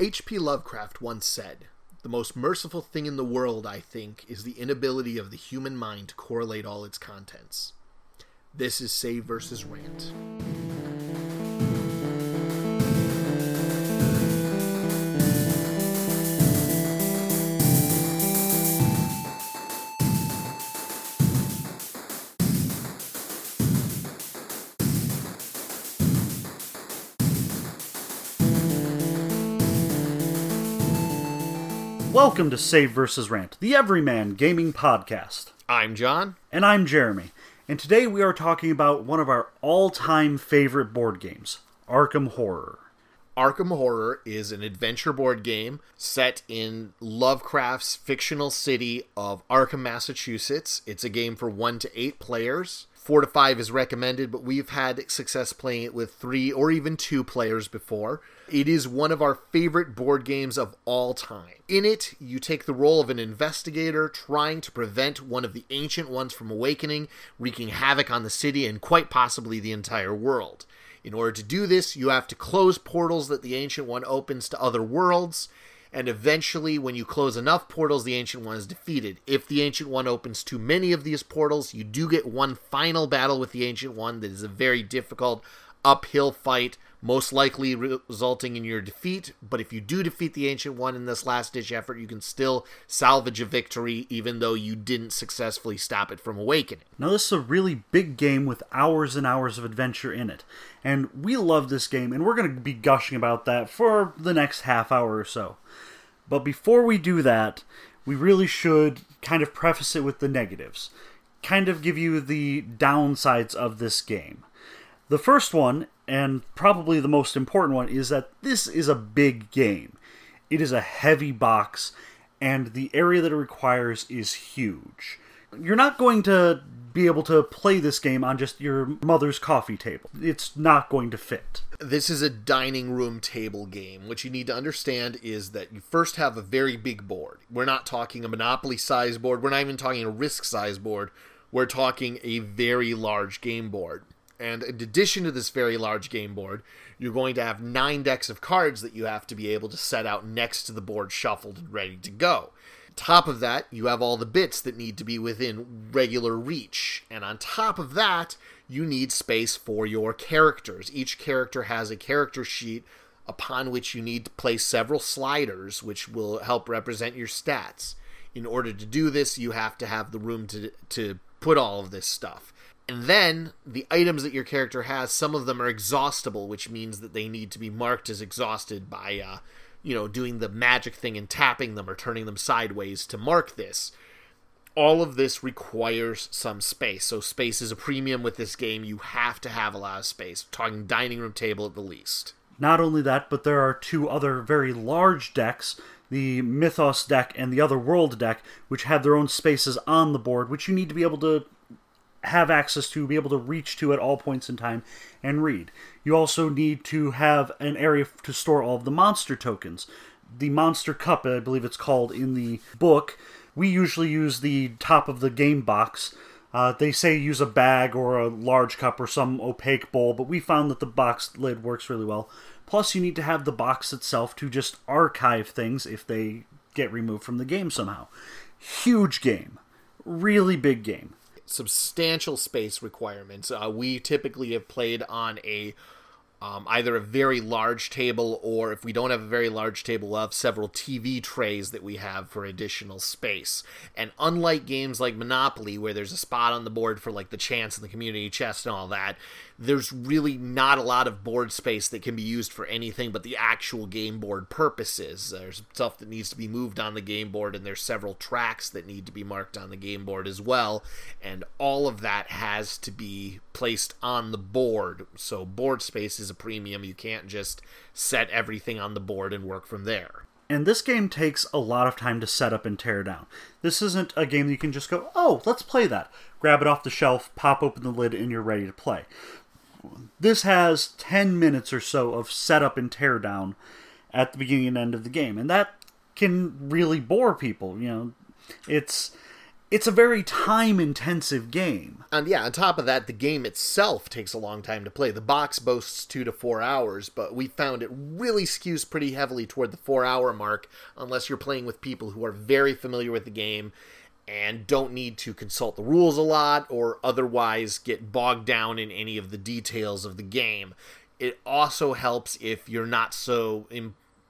H.P. Lovecraft once said, The most merciful thing in the world, I think, is the inability of the human mind to correlate all its contents. This is Save versus Rant. Welcome to Save vs. Rant, the Everyman Gaming Podcast. I'm John. And I'm Jeremy. And today we are talking about one of our all time favorite board games, Arkham Horror. Arkham Horror is an adventure board game set in Lovecraft's fictional city of Arkham, Massachusetts. It's a game for one to eight players. Four to five is recommended, but we've had success playing it with three or even two players before. It is one of our favorite board games of all time. In it, you take the role of an investigator trying to prevent one of the ancient ones from awakening, wreaking havoc on the city and quite possibly the entire world. In order to do this, you have to close portals that the Ancient One opens to other worlds, and eventually, when you close enough portals, the Ancient One is defeated. If the Ancient One opens too many of these portals, you do get one final battle with the Ancient One that is a very difficult uphill fight, most likely resulting in your defeat. But if you do defeat the Ancient One in this last ditch effort, you can still salvage a victory, even though you didn't successfully stop it from awakening. Now, this is a really big game with hours and hours of adventure in it. And we love this game, and we're going to be gushing about that for the next half hour or so. But before we do that, we really should kind of preface it with the negatives, kind of give you the downsides of this game. The first one, and probably the most important one, is that this is a big game. It is a heavy box, and the area that it requires is huge. You're not going to be able to play this game on just your mother's coffee table. It's not going to fit. This is a dining room table game. What you need to understand is that you first have a very big board. We're not talking a Monopoly size board, we're not even talking a risk size board. We're talking a very large game board. And in addition to this very large game board, you're going to have nine decks of cards that you have to be able to set out next to the board shuffled and ready to go. Top of that, you have all the bits that need to be within regular reach. And on top of that, you need space for your characters. Each character has a character sheet upon which you need to place several sliders, which will help represent your stats. In order to do this, you have to have the room to, to put all of this stuff. And then the items that your character has, some of them are exhaustible, which means that they need to be marked as exhausted by, uh, you know, doing the magic thing and tapping them or turning them sideways to mark this. All of this requires some space. So, space is a premium with this game. You have to have a lot of space. talking dining room table at the least. Not only that, but there are two other very large decks the Mythos deck and the Other World deck, which have their own spaces on the board, which you need to be able to have access to, be able to reach to at all points in time and read. You also need to have an area to store all of the monster tokens. The Monster Cup, I believe it's called in the book, we usually use the top of the game box. Uh, they say use a bag or a large cup or some opaque bowl, but we found that the box lid works really well. Plus, you need to have the box itself to just archive things if they get removed from the game somehow. Huge game. Really big game substantial space requirements. Uh, we typically have played on a um, either a very large table or if we don't have a very large table, we'll have several TV trays that we have for additional space. And unlike games like Monopoly, where there's a spot on the board for like the chance and the community chest and all that, there's really not a lot of board space that can be used for anything but the actual game board purposes. There's stuff that needs to be moved on the game board, and there's several tracks that need to be marked on the game board as well. And all of that has to be placed on the board. So, board space is a premium. You can't just set everything on the board and work from there. And this game takes a lot of time to set up and tear down. This isn't a game that you can just go, oh, let's play that. Grab it off the shelf, pop open the lid, and you're ready to play this has 10 minutes or so of setup and teardown at the beginning and end of the game and that can really bore people you know it's it's a very time intensive game. And yeah, on top of that, the game itself takes a long time to play. The box boasts two to four hours, but we found it really skews pretty heavily toward the four hour mark unless you're playing with people who are very familiar with the game and don't need to consult the rules a lot or otherwise get bogged down in any of the details of the game. It also helps if you're not so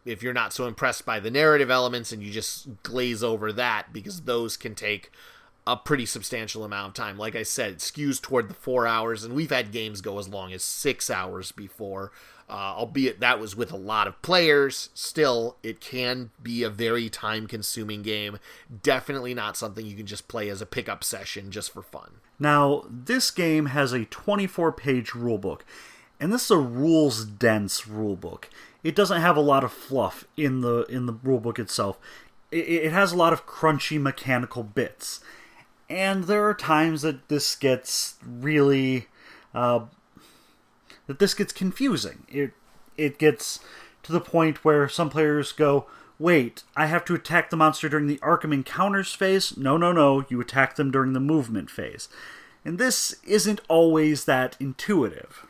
if you're not so impressed by the narrative elements and you just glaze over that because those can take a pretty substantial amount of time. Like I said, skews toward the four hours, and we've had games go as long as six hours before. Uh, albeit that was with a lot of players, still, it can be a very time consuming game. Definitely not something you can just play as a pickup session just for fun. Now, this game has a 24 page rulebook, and this is a rules dense rulebook. It doesn't have a lot of fluff in the in the rulebook itself. It, it has a lot of crunchy mechanical bits, and there are times that this gets really uh, that this gets confusing. It it gets to the point where some players go, "Wait, I have to attack the monster during the Arkham encounters phase?" No, no, no. You attack them during the movement phase. And this isn't always that intuitive.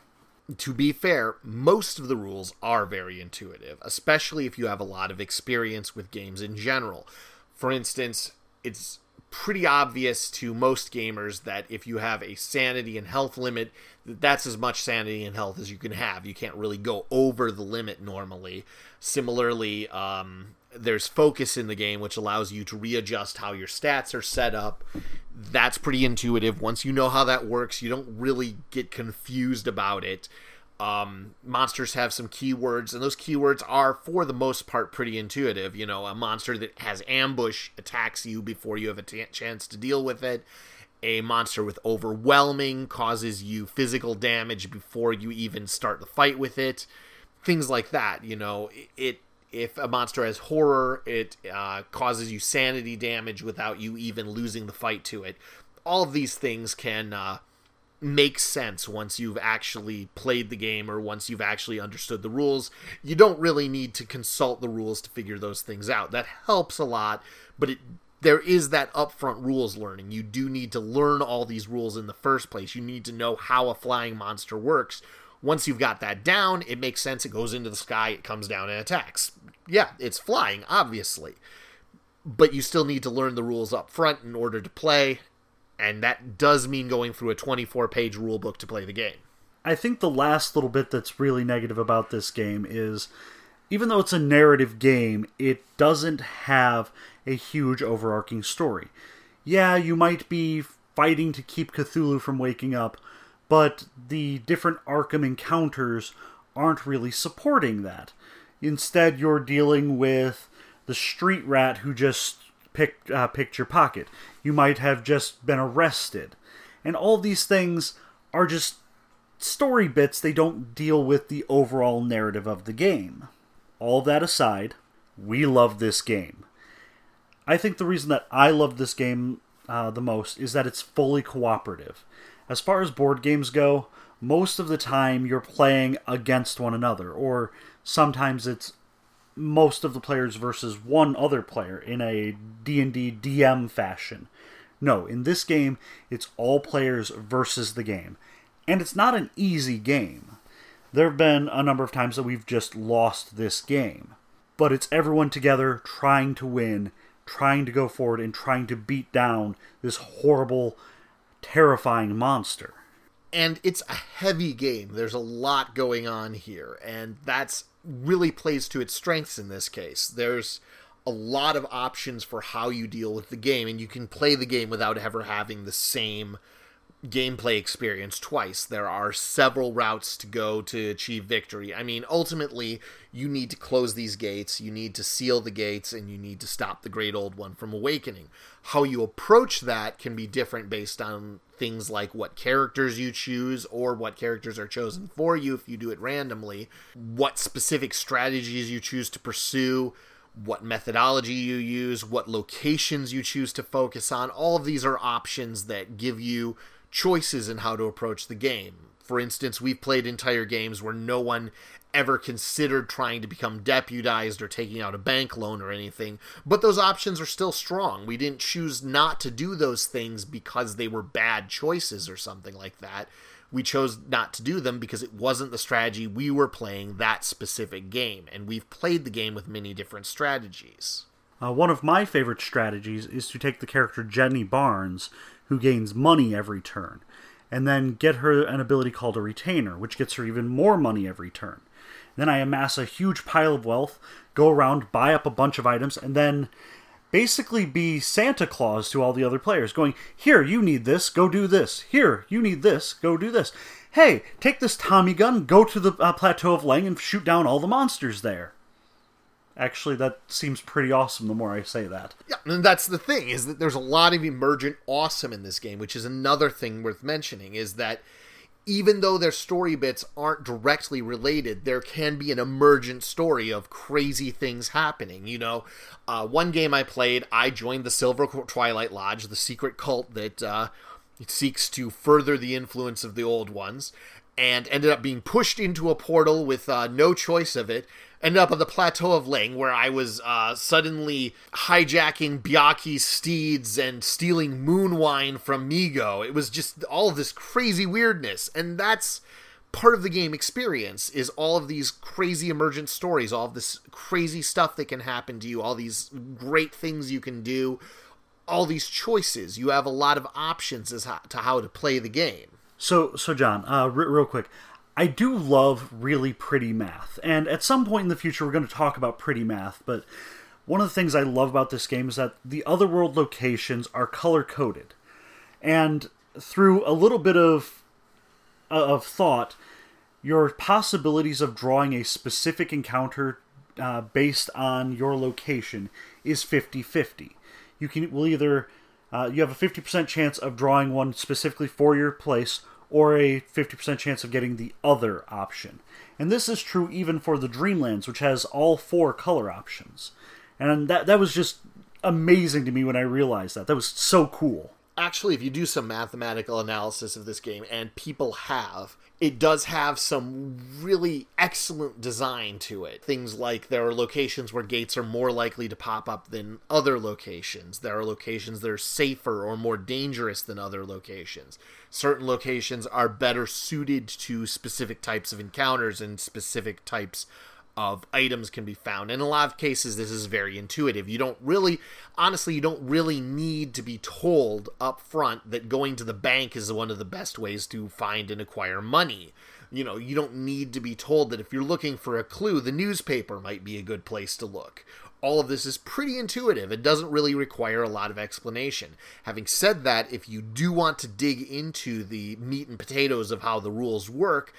To be fair, most of the rules are very intuitive, especially if you have a lot of experience with games in general. For instance, it's pretty obvious to most gamers that if you have a sanity and health limit, that's as much sanity and health as you can have. You can't really go over the limit normally. Similarly, um, there's focus in the game, which allows you to readjust how your stats are set up. That's pretty intuitive. Once you know how that works, you don't really get confused about it um, monsters have some keywords, and those keywords are, for the most part, pretty intuitive. You know, a monster that has ambush attacks you before you have a t- chance to deal with it. A monster with overwhelming causes you physical damage before you even start the fight with it. Things like that. You know, it if a monster has horror, it uh, causes you sanity damage without you even losing the fight to it. All of these things can. Uh, makes sense once you've actually played the game or once you've actually understood the rules. You don't really need to consult the rules to figure those things out. That helps a lot, but it there is that upfront rules learning. You do need to learn all these rules in the first place. You need to know how a flying monster works. Once you've got that down, it makes sense. It goes into the sky, it comes down and attacks. Yeah, it's flying, obviously. But you still need to learn the rules up front in order to play, and that does mean going through a 24 page rule book to play the game. I think the last little bit that's really negative about this game is even though it's a narrative game, it doesn't have a huge overarching story. Yeah, you might be fighting to keep Cthulhu from waking up, but the different Arkham encounters aren't really supporting that. Instead, you're dealing with the street rat who just picked uh, picked your pocket. You might have just been arrested, and all these things are just story bits. They don't deal with the overall narrative of the game. All that aside, we love this game. I think the reason that I love this game uh, the most is that it's fully cooperative. As far as board games go, most of the time you're playing against one another, or sometimes it's most of the players versus one other player in a D&D DM fashion. No, in this game it's all players versus the game. And it's not an easy game. There have been a number of times that we've just lost this game. But it's everyone together trying to win, trying to go forward and trying to beat down this horrible terrifying monster and it's a heavy game. There's a lot going on here, and that's really plays to its strengths in this case. There's a lot of options for how you deal with the game, and you can play the game without ever having the same gameplay experience twice. There are several routes to go to achieve victory. I mean, ultimately, you need to close these gates, you need to seal the gates, and you need to stop the Great Old One from awakening. How you approach that can be different based on things like what characters you choose or what characters are chosen for you if you do it randomly, what specific strategies you choose to pursue what methodology you use, what locations you choose to focus on. All of these are options that give you choices in how to approach the game. For instance, we've played entire games where no one ever considered trying to become deputized or taking out a bank loan or anything, but those options are still strong. We didn't choose not to do those things because they were bad choices or something like that. We chose not to do them because it wasn't the strategy we were playing that specific game, and we've played the game with many different strategies. Uh, one of my favorite strategies is to take the character Jenny Barnes, who gains money every turn, and then get her an ability called a retainer, which gets her even more money every turn. Then I amass a huge pile of wealth, go around, buy up a bunch of items, and then basically be Santa Claus to all the other players, going, Here, you need this, go do this. Here, you need this, go do this. Hey, take this Tommy gun, go to the uh, Plateau of Leng, and shoot down all the monsters there. Actually, that seems pretty awesome the more I say that. Yeah, and that's the thing, is that there's a lot of emergent awesome in this game, which is another thing worth mentioning, is that even though their story bits aren't directly related, there can be an emergent story of crazy things happening. You know, uh, one game I played, I joined the Silver Twilight Lodge, the secret cult that uh, seeks to further the influence of the old ones, and ended up being pushed into a portal with uh, no choice of it ended up on the plateau of Leng, where I was uh, suddenly hijacking Byakhee's steeds and stealing moon wine from Mi-Go. It was just all of this crazy weirdness, and that's part of the game experience is all of these crazy emergent stories, all of this crazy stuff that can happen to you, all these great things you can do, all these choices. You have a lot of options as to how to play the game. So, so John, uh, real quick, I do love really pretty math, and at some point in the future, we're going to talk about pretty math. But one of the things I love about this game is that the otherworld locations are color coded, and through a little bit of uh, of thought, your possibilities of drawing a specific encounter uh, based on your location is 50-50. You can will either uh, you have a 50% chance of drawing one specifically for your place or a 50% chance of getting the other option. And this is true even for the Dreamlands, which has all four color options. And that that was just amazing to me when I realized that. That was so cool. Actually, if you do some mathematical analysis of this game, and people have, it does have some really excellent design to it. Things like there are locations where gates are more likely to pop up than other locations. There are locations that are safer or more dangerous than other locations certain locations are better suited to specific types of encounters and specific types of items can be found. In a lot of cases, this is very intuitive. You don't really, honestly, you don't really need to be told up front that going to the bank is one of the best ways to find and acquire money. You know, you don't need to be told that if you're looking for a clue, the newspaper might be a good place to look all of this is pretty intuitive. It doesn't really require a lot of explanation. Having said that, if you do want to dig into the meat and potatoes of how the rules work,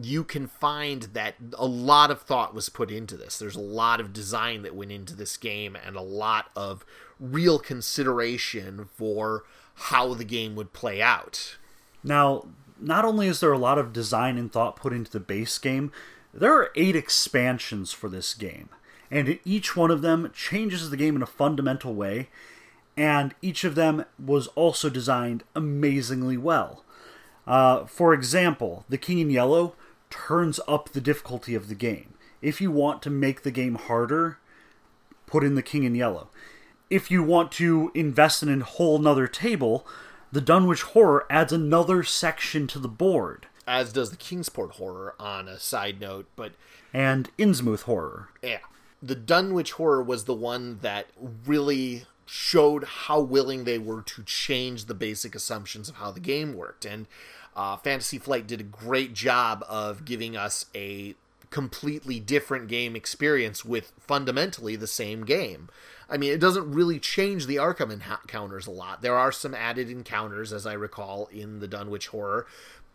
you can find that a lot of thought was put into this. There's a lot of design that went into this game and a lot of real consideration for how the game would play out. Now, not only is there a lot of design and thought put into the base game, there are eight expansions for this game and each one of them changes the game in a fundamental way, and each of them was also designed amazingly well. Uh, for example, the King in Yellow turns up the difficulty of the game. If you want to make the game harder, put in the King in Yellow. If you want to invest in a whole nother table, the Dunwich Horror adds another section to the board. As does the Kingsport Horror, on a side note, but. And Innsmouth Horror. Yeah the Dunwich Horror was the one that really showed how willing they were to change the basic assumptions of how the game worked. And uh, Fantasy Flight did a great job of giving us a completely different game experience with fundamentally the same game. I mean, it doesn't really change the Arkham encounters a lot. There are some added encounters, as I recall, in the Dunwich Horror,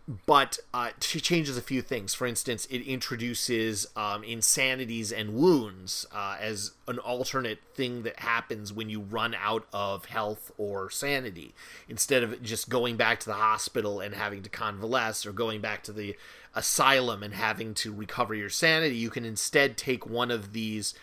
but uh, she changes a few things. For instance, it introduces um, insanities and wounds uh, as an alternate thing that happens when you run out of health or sanity. Instead of just going back to the hospital and having to convalesce or going back to the asylum and having to recover your sanity, you can instead take one of these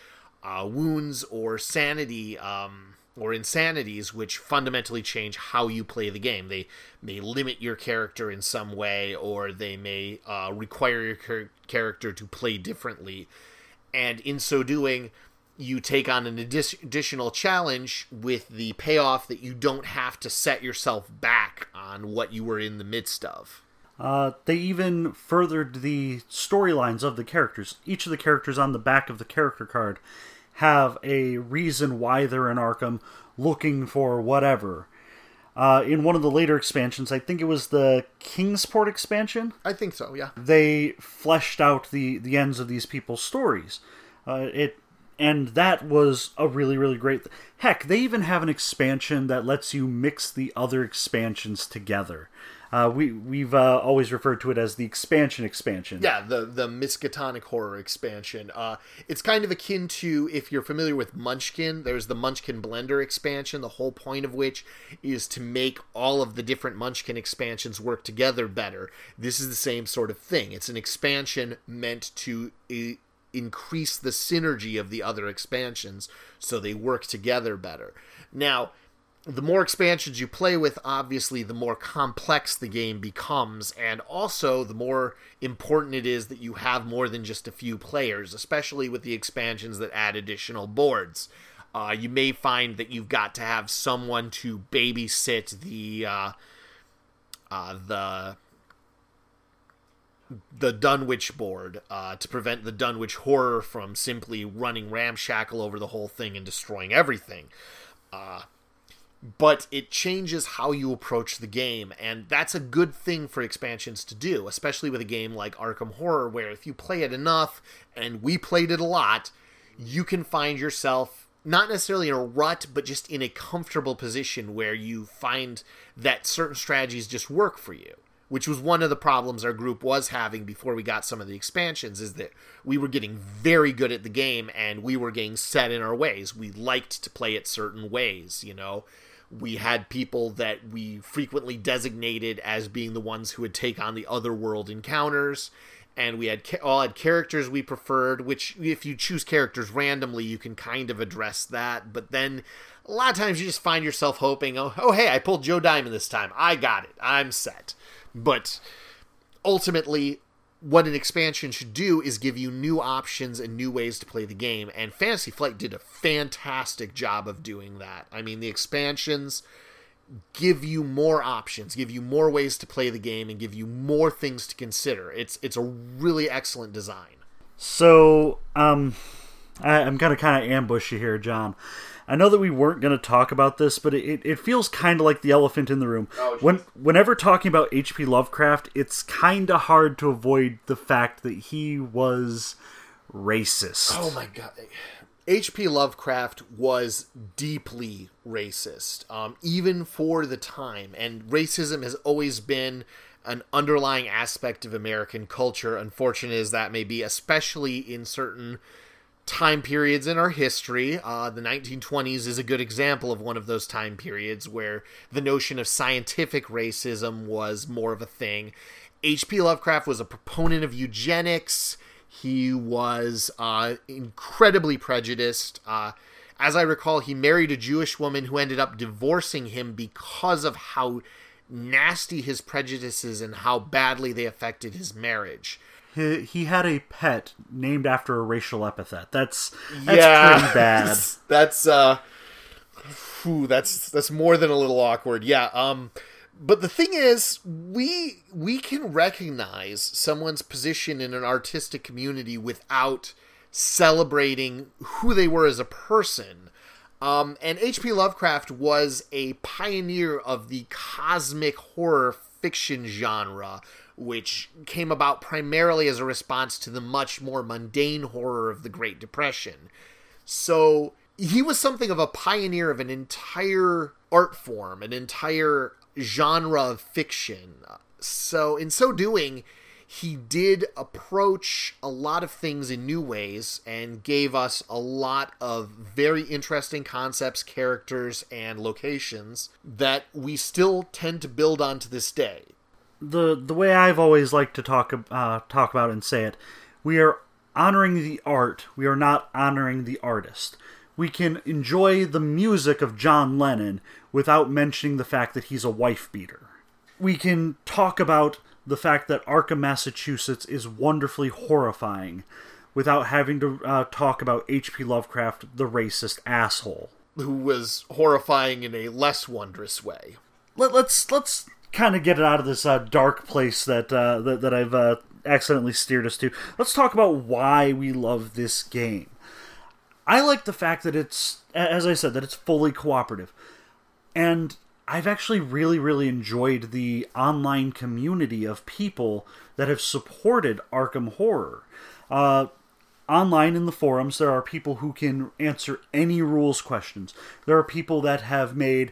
uh, wounds or sanity um, or insanities which fundamentally change how you play the game. They may limit your character in some way, or they may uh, require your char- character to play differently. And in so doing, you take on an addi- additional challenge with the payoff that you don't have to set yourself back on what you were in the midst of. Uh, they even furthered the storylines of the characters. Each of the characters on the back of the character card have a reason why they're in Arkham, looking for whatever. Uh, in one of the later expansions, I think it was the Kingsport expansion. I think so, yeah. They fleshed out the the ends of these people's stories. Uh, it and that was a really really great. Heck, they even have an expansion that lets you mix the other expansions together. Uh, we we've uh, always referred to it as the expansion expansion. Yeah, the the Miskatonic horror expansion. Uh, it's kind of akin to if you're familiar with Munchkin. There's the Munchkin Blender expansion. The whole point of which is to make all of the different Munchkin expansions work together better. This is the same sort of thing. It's an expansion meant to. Uh, increase the synergy of the other expansions so they work together better. Now, the more expansions you play with, obviously, the more complex the game becomes, and also the more important it is that you have more than just a few players, especially with the expansions that add additional boards. Uh, you may find that you've got to have someone to babysit the uh, uh, the the Dunwich board uh, to prevent the Dunwich horror from simply running ramshackle over the whole thing and destroying everything. But it changes how you approach the game and that's a good thing for expansions to do especially with a game like arkham horror where if you play it enough and we played it a lot you can find yourself not necessarily in a rut but just in a comfortable position where you find that certain strategies just work for you which was one of the problems our group was having before we got some of the expansions is that we were getting very good at the game and we were getting set in our ways. We liked to play it certain ways you know we had people that we frequently designated as being the ones who would take on the other world encounters. And we had all had characters we preferred which if you choose characters randomly you can kind of address that. But then a lot of times you just find yourself hoping oh, oh hey i pulled joe diamond this time. I got it. I'm set. But ultimately what an expansion should do is give you new options and new ways to play the game and fantasy flight did a fantastic job of doing that. I mean the expansions give you more options give you more ways to play the game and give you more things to consider. It's it's a really excellent design. So um I, i'm gonna kind of ambush you here john I know that we weren't going to talk about this, but it, it feels kind of like the elephant in the room. Oh, when whenever talking about H.P. Lovecraft, it's kind of hard to avoid the fact that he was racist. Oh my god. H.P. Lovecraft was deeply racist, um, even for the time. And racism has always been an underlying aspect of American culture, unfortunate as that may be, especially in certain time periods in our history. Uh, the 1920s is a good example of one of those time periods where the notion of scientific racism was more of a thing. H.P. Lovecraft was a proponent of eugenics. He was uh, incredibly prejudiced. Uh, as I recall, he married a Jewish woman who ended up divorcing him because of how nasty his prejudices and how badly they affected his marriage he, he had a pet named after a racial epithet. That's that's yeah, pretty bad. that's uh whew, that's that's more than a little awkward. Yeah, um but the thing is we we can recognize someone's position in an artistic community without celebrating who they were as a person. Um, and H.P. Lovecraft was a pioneer of the cosmic horror fiction genre, which came about primarily as a response to the much more mundane horror of the Great Depression. So he was something of a pioneer of an entire art form, an entire genre of fiction. So, in so doing, he did approach a lot of things in new ways and gave us a lot of very interesting concepts, characters, and locations that we still tend to build on to this day the the way I've always liked to talk uh, talk about and say it, we are honoring the art. We are not honoring the artist. we can enjoy the music of John Lennon without mentioning the fact that he's a wife beater. We can talk about the fact that Arkham, Massachusetts is wonderfully horrifying without having to uh, talk about H.P. Lovecraft, the racist asshole. Who was horrifying in a less wondrous way. Let, let's let's kind of get it out of this uh, dark place that uh, that, that I've uh, accidentally steered us to. Let's talk about why we love this game. I like the fact that it's, as I said, that it's fully cooperative, and I've actually really, really enjoyed the online community of people that have supported Arkham Horror. Uh, online in the forums, there are people who can answer any rules questions. There are people that have made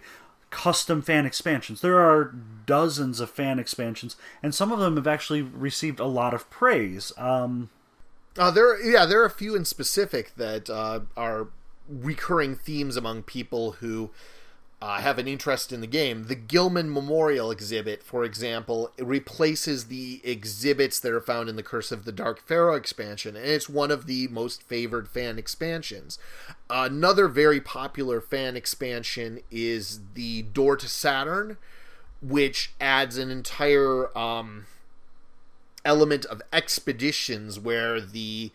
custom fan expansions. There are dozens of fan expansions, and some of them have actually received a lot of praise. Um, uh, there, yeah, there are a few in specific that uh, are recurring themes among people who uh, have an interest in the game. The Gilman Memorial exhibit, for example, replaces the exhibits that are found in the Curse of the Dark Pharaoh expansion, and it's one of the most favored fan expansions. Another very popular fan expansion is the Door to Saturn, which adds an entire um, element of expeditions where the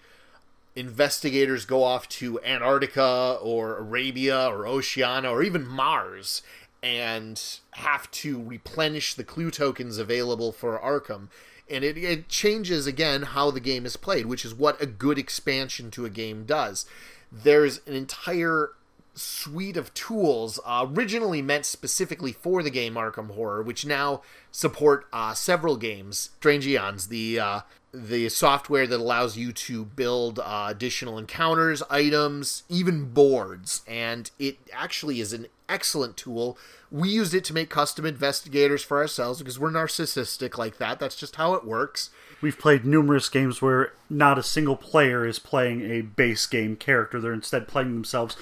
investigators go off to Antarctica or Arabia or Oceania or even Mars and have to replenish the clue tokens available for Arkham. And it, it changes again how the game is played, which is what a good expansion to a game does. There's an entire suite of tools uh, originally meant specifically for the game Arkham Horror, which now support uh, several games. Strange Eons, the uh, the software that allows you to build uh, additional encounters, items, even boards, and it actually is an excellent tool. We used it to make custom investigators for ourselves because we're narcissistic like that. That's just how it works. We've played numerous games where not a single player is playing a base game character. They're instead playing themselves,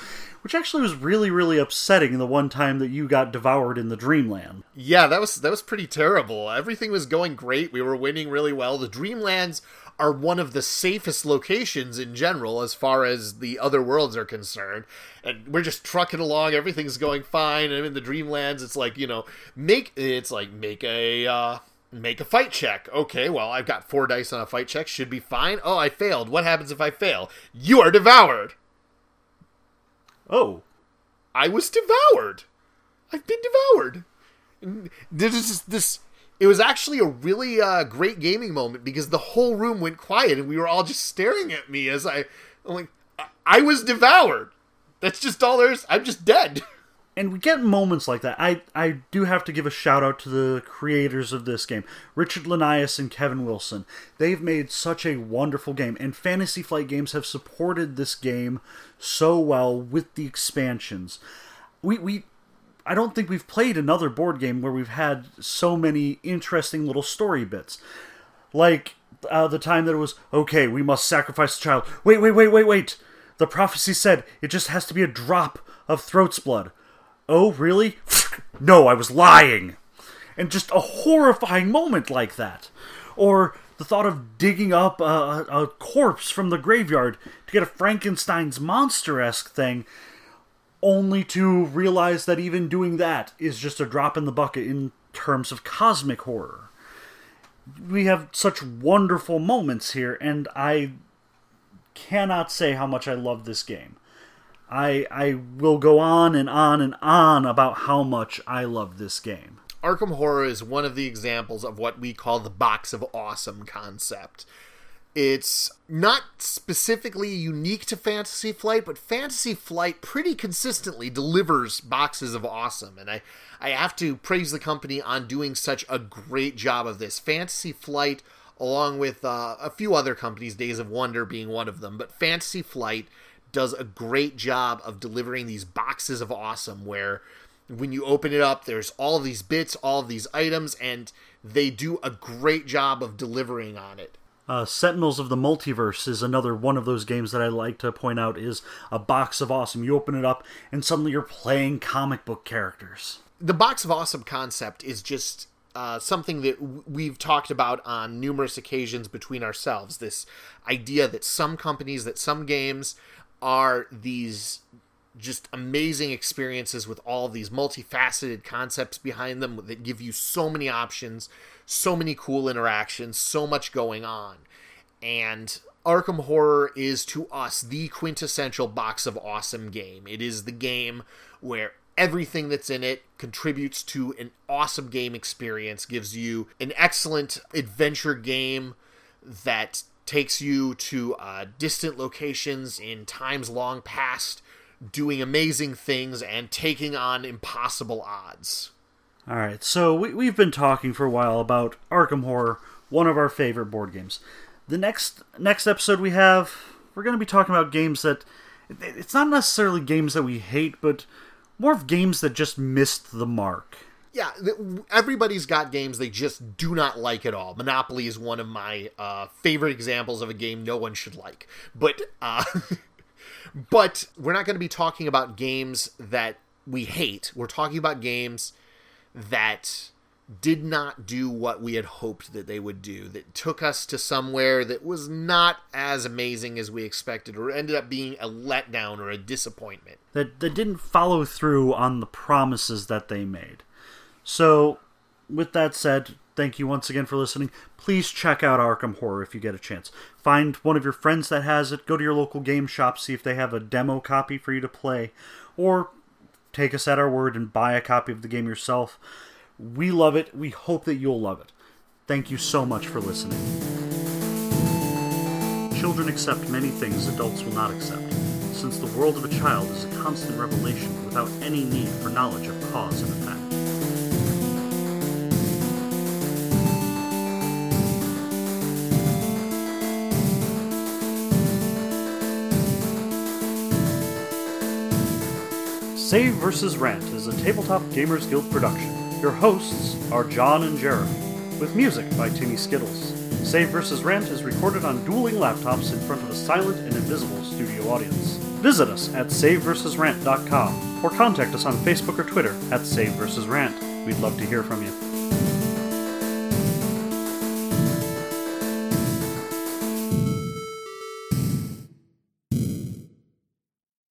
which actually was really, really upsetting the one time that you got devoured in the Dreamland. Yeah, that was that was pretty terrible. Everything was going great. We were winning really well. The Dreamlands are one of the safest locations in general as far as the other worlds are concerned. And we're just trucking along, everything's going fine. And in the Dreamlands, it's like, you know, make it's like make a uh make a fight check. Okay, well, I've got four dice on a fight check. Should be fine. Oh, I failed. What happens if I fail? You are devoured. Oh. I was devoured. I've been devoured. This is this. It was actually a really uh, great gaming moment because the whole room went quiet and we were all just staring at me as I. I'm like, I was devoured. That's just all there's. I'm just dead. and we get moments like that. I, I do have to give a shout out to the creators of this game, Richard Launius and Kevin Wilson. They've made such a wonderful game, and Fantasy Flight Games have supported this game so well with the expansions. We we I don't think we've played another board game where we've had so many interesting little story bits, like uh, the time that it was okay. We must sacrifice the child. Wait, wait, wait, wait, wait. The prophecy said it just has to be a drop of throat's blood. Oh, really? no, I was lying. And just a horrifying moment like that. Or the thought of digging up a, a corpse from the graveyard to get a Frankenstein's monster esque thing, only to realize that even doing that is just a drop in the bucket in terms of cosmic horror. We have such wonderful moments here, and I cannot say how much I love this game. I I will go on and on and on about how much I love this game. Arkham Horror is one of the examples of what we call the box of awesome concept. It's not specifically unique to Fantasy Flight, but Fantasy Flight pretty consistently delivers boxes of awesome. And I, I have to praise the company on doing such a great job of this. Fantasy Flight, along with uh, a few other companies, Days of Wonder being one of them, but Fantasy Flight does a great job of delivering these boxes of awesome where when you open it up there's all these bits all these items and they do a great job of delivering on it uh, Sentinels of the Multiverse is another one of those games that I like to point out is a box of awesome. You open it up and suddenly you're playing comic book characters. The box of awesome concept is just uh, something that w- we've talked about on numerous occasions between ourselves. This idea that some companies, that some games are these just amazing experiences with all these multifaceted concepts behind them that give you so many options, so many cool interactions, so much going on. And Arkham Horror is to us the quintessential box of awesome game. It is the game where everything that's in it contributes to an awesome game experience, gives you an excellent adventure game that takes you to uh, distant locations in times long past, doing amazing things and taking on impossible odds. All right, so we, we've been talking for a while about Arkham Horror, one of our favorite board games. The next next episode we have, we're going to be talking about games that it's not necessarily games that we hate, but more of games that just missed the mark. Yeah, everybody's got games they just do not like at all. Monopoly is one of my uh, favorite examples of a game no one should like. But uh, but we're not going to be talking about games that we hate. We're talking about games that did not do what we had hoped that they would do, that took us to somewhere that was not as amazing as we expected, or ended up being a letdown or a disappointment. That, that didn't follow through on the promises that they made. So, with that said, thank you once again for listening. Please check out Arkham Horror if you get a chance. Find one of your friends that has it, go to your local game shop, see if they have a demo copy for you to play, or take us at our word and buy a copy of the game yourself. We love it. We hope that you'll love it. Thank you so much for listening. Children accept many things adults will not accept, since the world of a child is a constant revelation without any need for knowledge of cause and effect. Save vs. Rant is a Tabletop Gamers Guild production. Your hosts are John and Jeremy, with music by Timmy Skittles. Save vs. Rant is recorded on dueling laptops in front of a silent and invisible studio audience. Visit us at SaveVersusRant.com or contact us on Facebook or Twitter at Save vs. Rant. We'd love to hear from you.